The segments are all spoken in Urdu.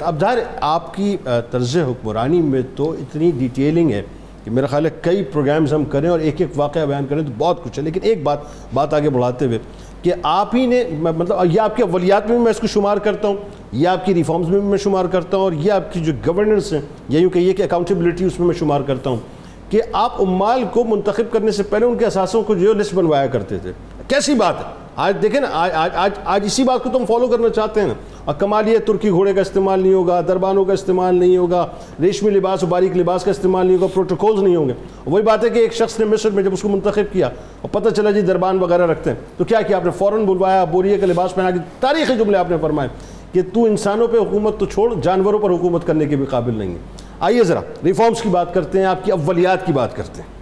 اب ظاہر آپ کی طرز حکمرانی میں تو اتنی ڈیٹیلنگ ہے کہ میرا خیال ہے کئی پروگرامز ہم کریں اور ایک ایک واقعہ بیان کریں تو بہت کچھ ہے۔ لیکن ایک بات بات آگے بڑھاتے ہوئے کہ آپ ہی نے مطلب یہ آپ کی اولیات میں بھی میں اس کو شمار کرتا ہوں یہ آپ کی ریفارمز میں بھی میں شمار کرتا ہوں، اور یہ آپ کی جو گورننس ہیں، یا یوں کہیے کہ اکاؤنٹیبلٹی اس میں میں شمار کرتا ہوں کہ آپ عمال کو منتخب کرنے سے پہلے ان کے اثاثوں کو جو لسٹ بنوایا کرتے تھے۔ کیسی بات ہے؟ آج دیکھیں نا، آج آج آج آج اسی بات کو تم فالو کرنا چاہتے ہیں نا۔ اور کمال یہ ترکی گھوڑے کا استعمال نہیں ہوگا، دربانوں کا استعمال نہیں ہوگا، ریشمی لباس و باریک لباس کا استعمال نہیں ہوگا پروٹوکولز نہیں ہوں گے۔ وہی بات ہے کہ ایک شخص نے مصر میں جب اس کو منتخب کیا، اور پتہ چلا جی دربان وغیرہ رکھتے ہیں۔ تو کیا کیا آپ نے؟ فوراً بلوایا بوریے کا لباس پہنا کے تاریخی جملے آپ نے فرمائے کہ تو انسانوں پہ حکومت تو چھوڑ، جانوروں پر حکومت کرنے کے بھی قابل نہیں ہے۔ آئیے ذرا ریفارمز کی بات کرتے ہیں، آپ کی اولیات کی بات کرتے ہیں۔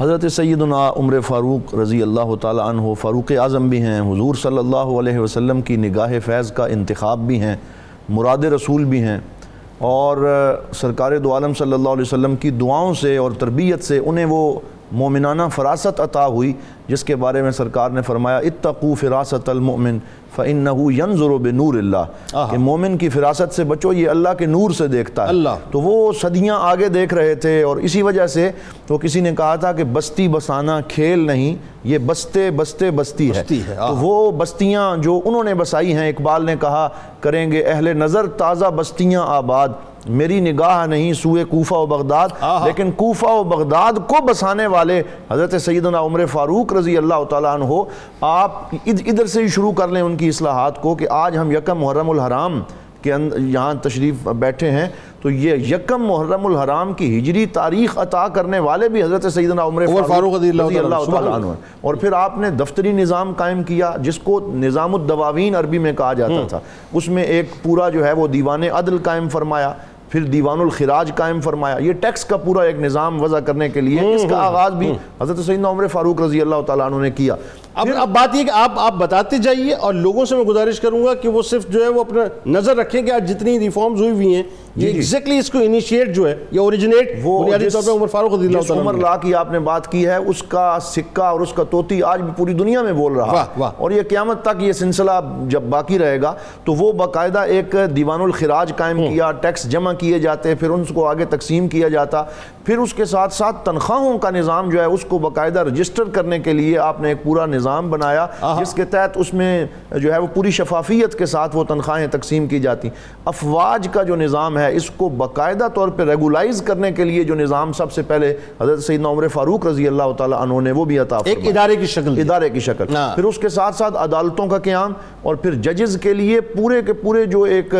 حضرت سیدنا عمر فاروق رضی اللہ تعالیٰ عنہ فاروق اعظم بھی ہیں، حضور صلی اللہ علیہ وسلم کی نگاہ فیض کا انتخاب بھی ہیں، مراد رسول بھی ہیں اور سرکار دو عالم صلی اللہ علیہ وسلم کی دعاؤں سے اور تربیت سے انہیں وہ مومنانہ فراست عطا ہوئی جس کے بارے میں سرکار نے فرمایا اتقو فراست المؤمن فَإِنَّهُ يَنظُرُ بِنُورِ اللَّهِ کہ مومن کی فراست سے بچو یہ اللہ کے نور سے دیکھتا ہے۔ اللہ۔ تو وہ صدیاں آگے دیکھ رہے تھے اور اسی وجہ سے تو کسی نے کہا تھا کہ بستی بسانا کھیل نہیں یہ بستے بستے بستی ہے۔ بستی ہے، تو وہ بستیاں جو انہوں نے بسائی ہیں اقبال نے کہا کریں گے اہل نظر تازہ بستیاں آباد۔ میری نگاہ نہیں سوئے کوفہ و بغداد لیکن کوفہ و بغداد کو بسانے والے حضرت سیدنا عمر فاروق رضی اللہ تعالیٰ عنہ آپ ادھر سے ہی شروع کر لیں ان کی اصلاحات کو کہ آج ہم یکم محرم الحرام کے اندر یہاں تشریف بیٹھے ہیں۔ تو یہ یکم محرم الحرام کی ہجری تاریخ عطا کرنے والے بھی حضرت سیدنا عمر فاروق رضی اللہ اللہ تعالیٰ عنہ۔ اور پھر آپ نے دفتری نظام قائم کیا جس کو نظام الدواوین عربی میں کہا جاتا تھا۔ اس میں ایک پورا جو ہے وہ دیوان عدل قائم فرمایا۔ پھر دیوان الخراج قائم فرمایا۔ یہ ٹیکس کا پورا ایک نظام وضع کرنے کے لیے اس کا آغاز بھی حضرت سیدنا عمر فاروق رضی اللہ تعالیٰ عنہ نے کیا۔ اب اب بات یہ کہ آپ آپ بتاتے جائیے اور لوگوں سے میں گزارش کروں گا کہ وہ صرف جو ہے وہ اپنا نظر رکھیں کہ آج جتنی ریفارمز ہوئی ہوئی ہیں یہ ایگزیکٹلی اس کو انیشیٹ جو ہے یہ اوریجنیٹ بنیادی طور پہ عمر فاروق رضی اللہ تعالیٰ عمر لا کی آپ نے بات کی ہے اس کا سکہ اور اس کا توتی آج بھی پوری دنیا میں بول رہا۔ ہے۔ اور یہ قیامت تک یہ سلسلہ جب باقی رہے گا تو وہ باقاعدہ ایک دیوان الخراج قائم کیا ٹیکس جمع کیے جاتے پھر ان کو آگے تقسیم کیا جاتا۔ پھر اس کے ساتھ ساتھ تنخواہوں کا نظام جو ہے اس کو باقاعدہ رجسٹر کرنے کے لیے آپ نے ایک پورا نظام بنایا جس کے تحت اس میں جو ہے وہ پوری شفافیت کے ساتھ وہ تنخواہیں تقسیم کی جاتی۔ افواج کا جو نظام ہے اس کو باقاعدہ طور پہ ریگولائز کرنے کے لیے جو نظام سب سے پہلے حضرت سیدنا عمر فاروق رضی اللہ تعالیٰ عنہ نے وہ بھی عطا ایک ادارے کی شکل۔ ادارے کی شکل۔ ہاں۔ پھر اس کے ساتھ ساتھ عدالتوں کا قیام اور پھر ججز کے لیے پورے کے پورے جو ایک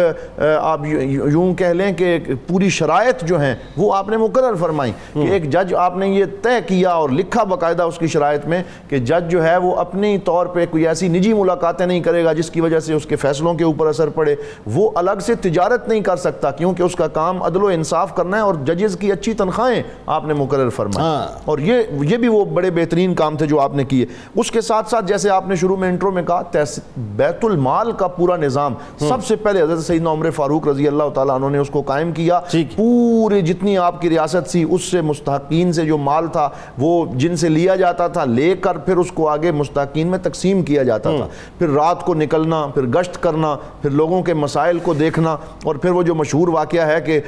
آپ یوں کہہ لیں کہ پوری شرائط جو ہیں وہ آپ نے مقرر فرمائی۔ کہ ایک جج آپ نے یہ طے کیا اور لکھا باقاعدہ اس کی شرائط میں کہ جج جو ہے وہ اپنی طور پہ کوئی ایسی نجی ملاقاتیں نہیں کرے گا جس کی وجہ سے اس کے فیصلوں کے اوپر اثر پڑے۔ وہ الگ سے تجارت نہیں کر سکتا کیونکہ اس کا کام عدل و انصاف کرنا ہے اور ججز کی اچھی تنخواہیں آپ نے مقرر فرمائی۔ ہاں۔ اور یہ یہ بھی وہ بڑے بہترین کام تھے جو آپ نے کیے۔ اس کے ساتھ ساتھ جیسے آپ نے شروع میں انٹرو میں کہا بیت المال کا پورا نظام۔ سب سے پہلے حضرت سیدنا عمر فاروق رضی اللہ تعالیٰ عنہ نے اس کو قائم کیا۔ پورے جتنی آپ کی ریاست سی اس سے مستحقین سے جو مال تھا وہ جن سے لیا جاتا تھا لے کر پھر اس کو آگے مستحقین میں تقسیم کیا جاتا تھا۔ پھر رات کو نکلنا پھر گشت کرنا پھر لوگوں کے مسائل کو دیکھنا اور پھر وہ جو مشہور واقعہ ہے کہ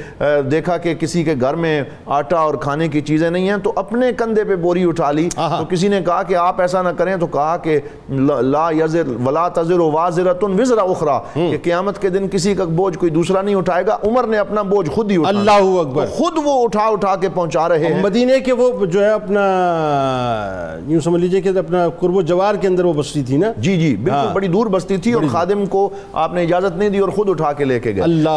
دیکھا کہ کسی کے گھر میں آٹا اور کھانے کی چیزیں نہیں ہیں تو اپنے کندھے پہ بوری اٹھا لی۔ تو کسی نے کہا کہ آپ ایسا نہ کریں تو کہا کہ لا یزر ولا تزر وازرۃ وزر اخرى کہ قیامت کے دن کسی کا بوجھ کوئی دوسرا نہیں اٹھائے گا۔ عمر نے اپنا بوجھ خود ہی اٹھایا اللہ اکبر۔ خود وہ اٹھا اٹھا کے پہنچا رہے ہیں۔ مدینے کے وہ جو ہے اپنا یوں سمجھ لیجیے کہ اپنا قرب و جوار کے اندر وہ بستی تھی نا؟ جی جی بالکل بڑی دور بستی تھی اور خادم کو آپ نے اجازت نہیں دی اور خود اٹھا کے لے کے گئے۔ اللہ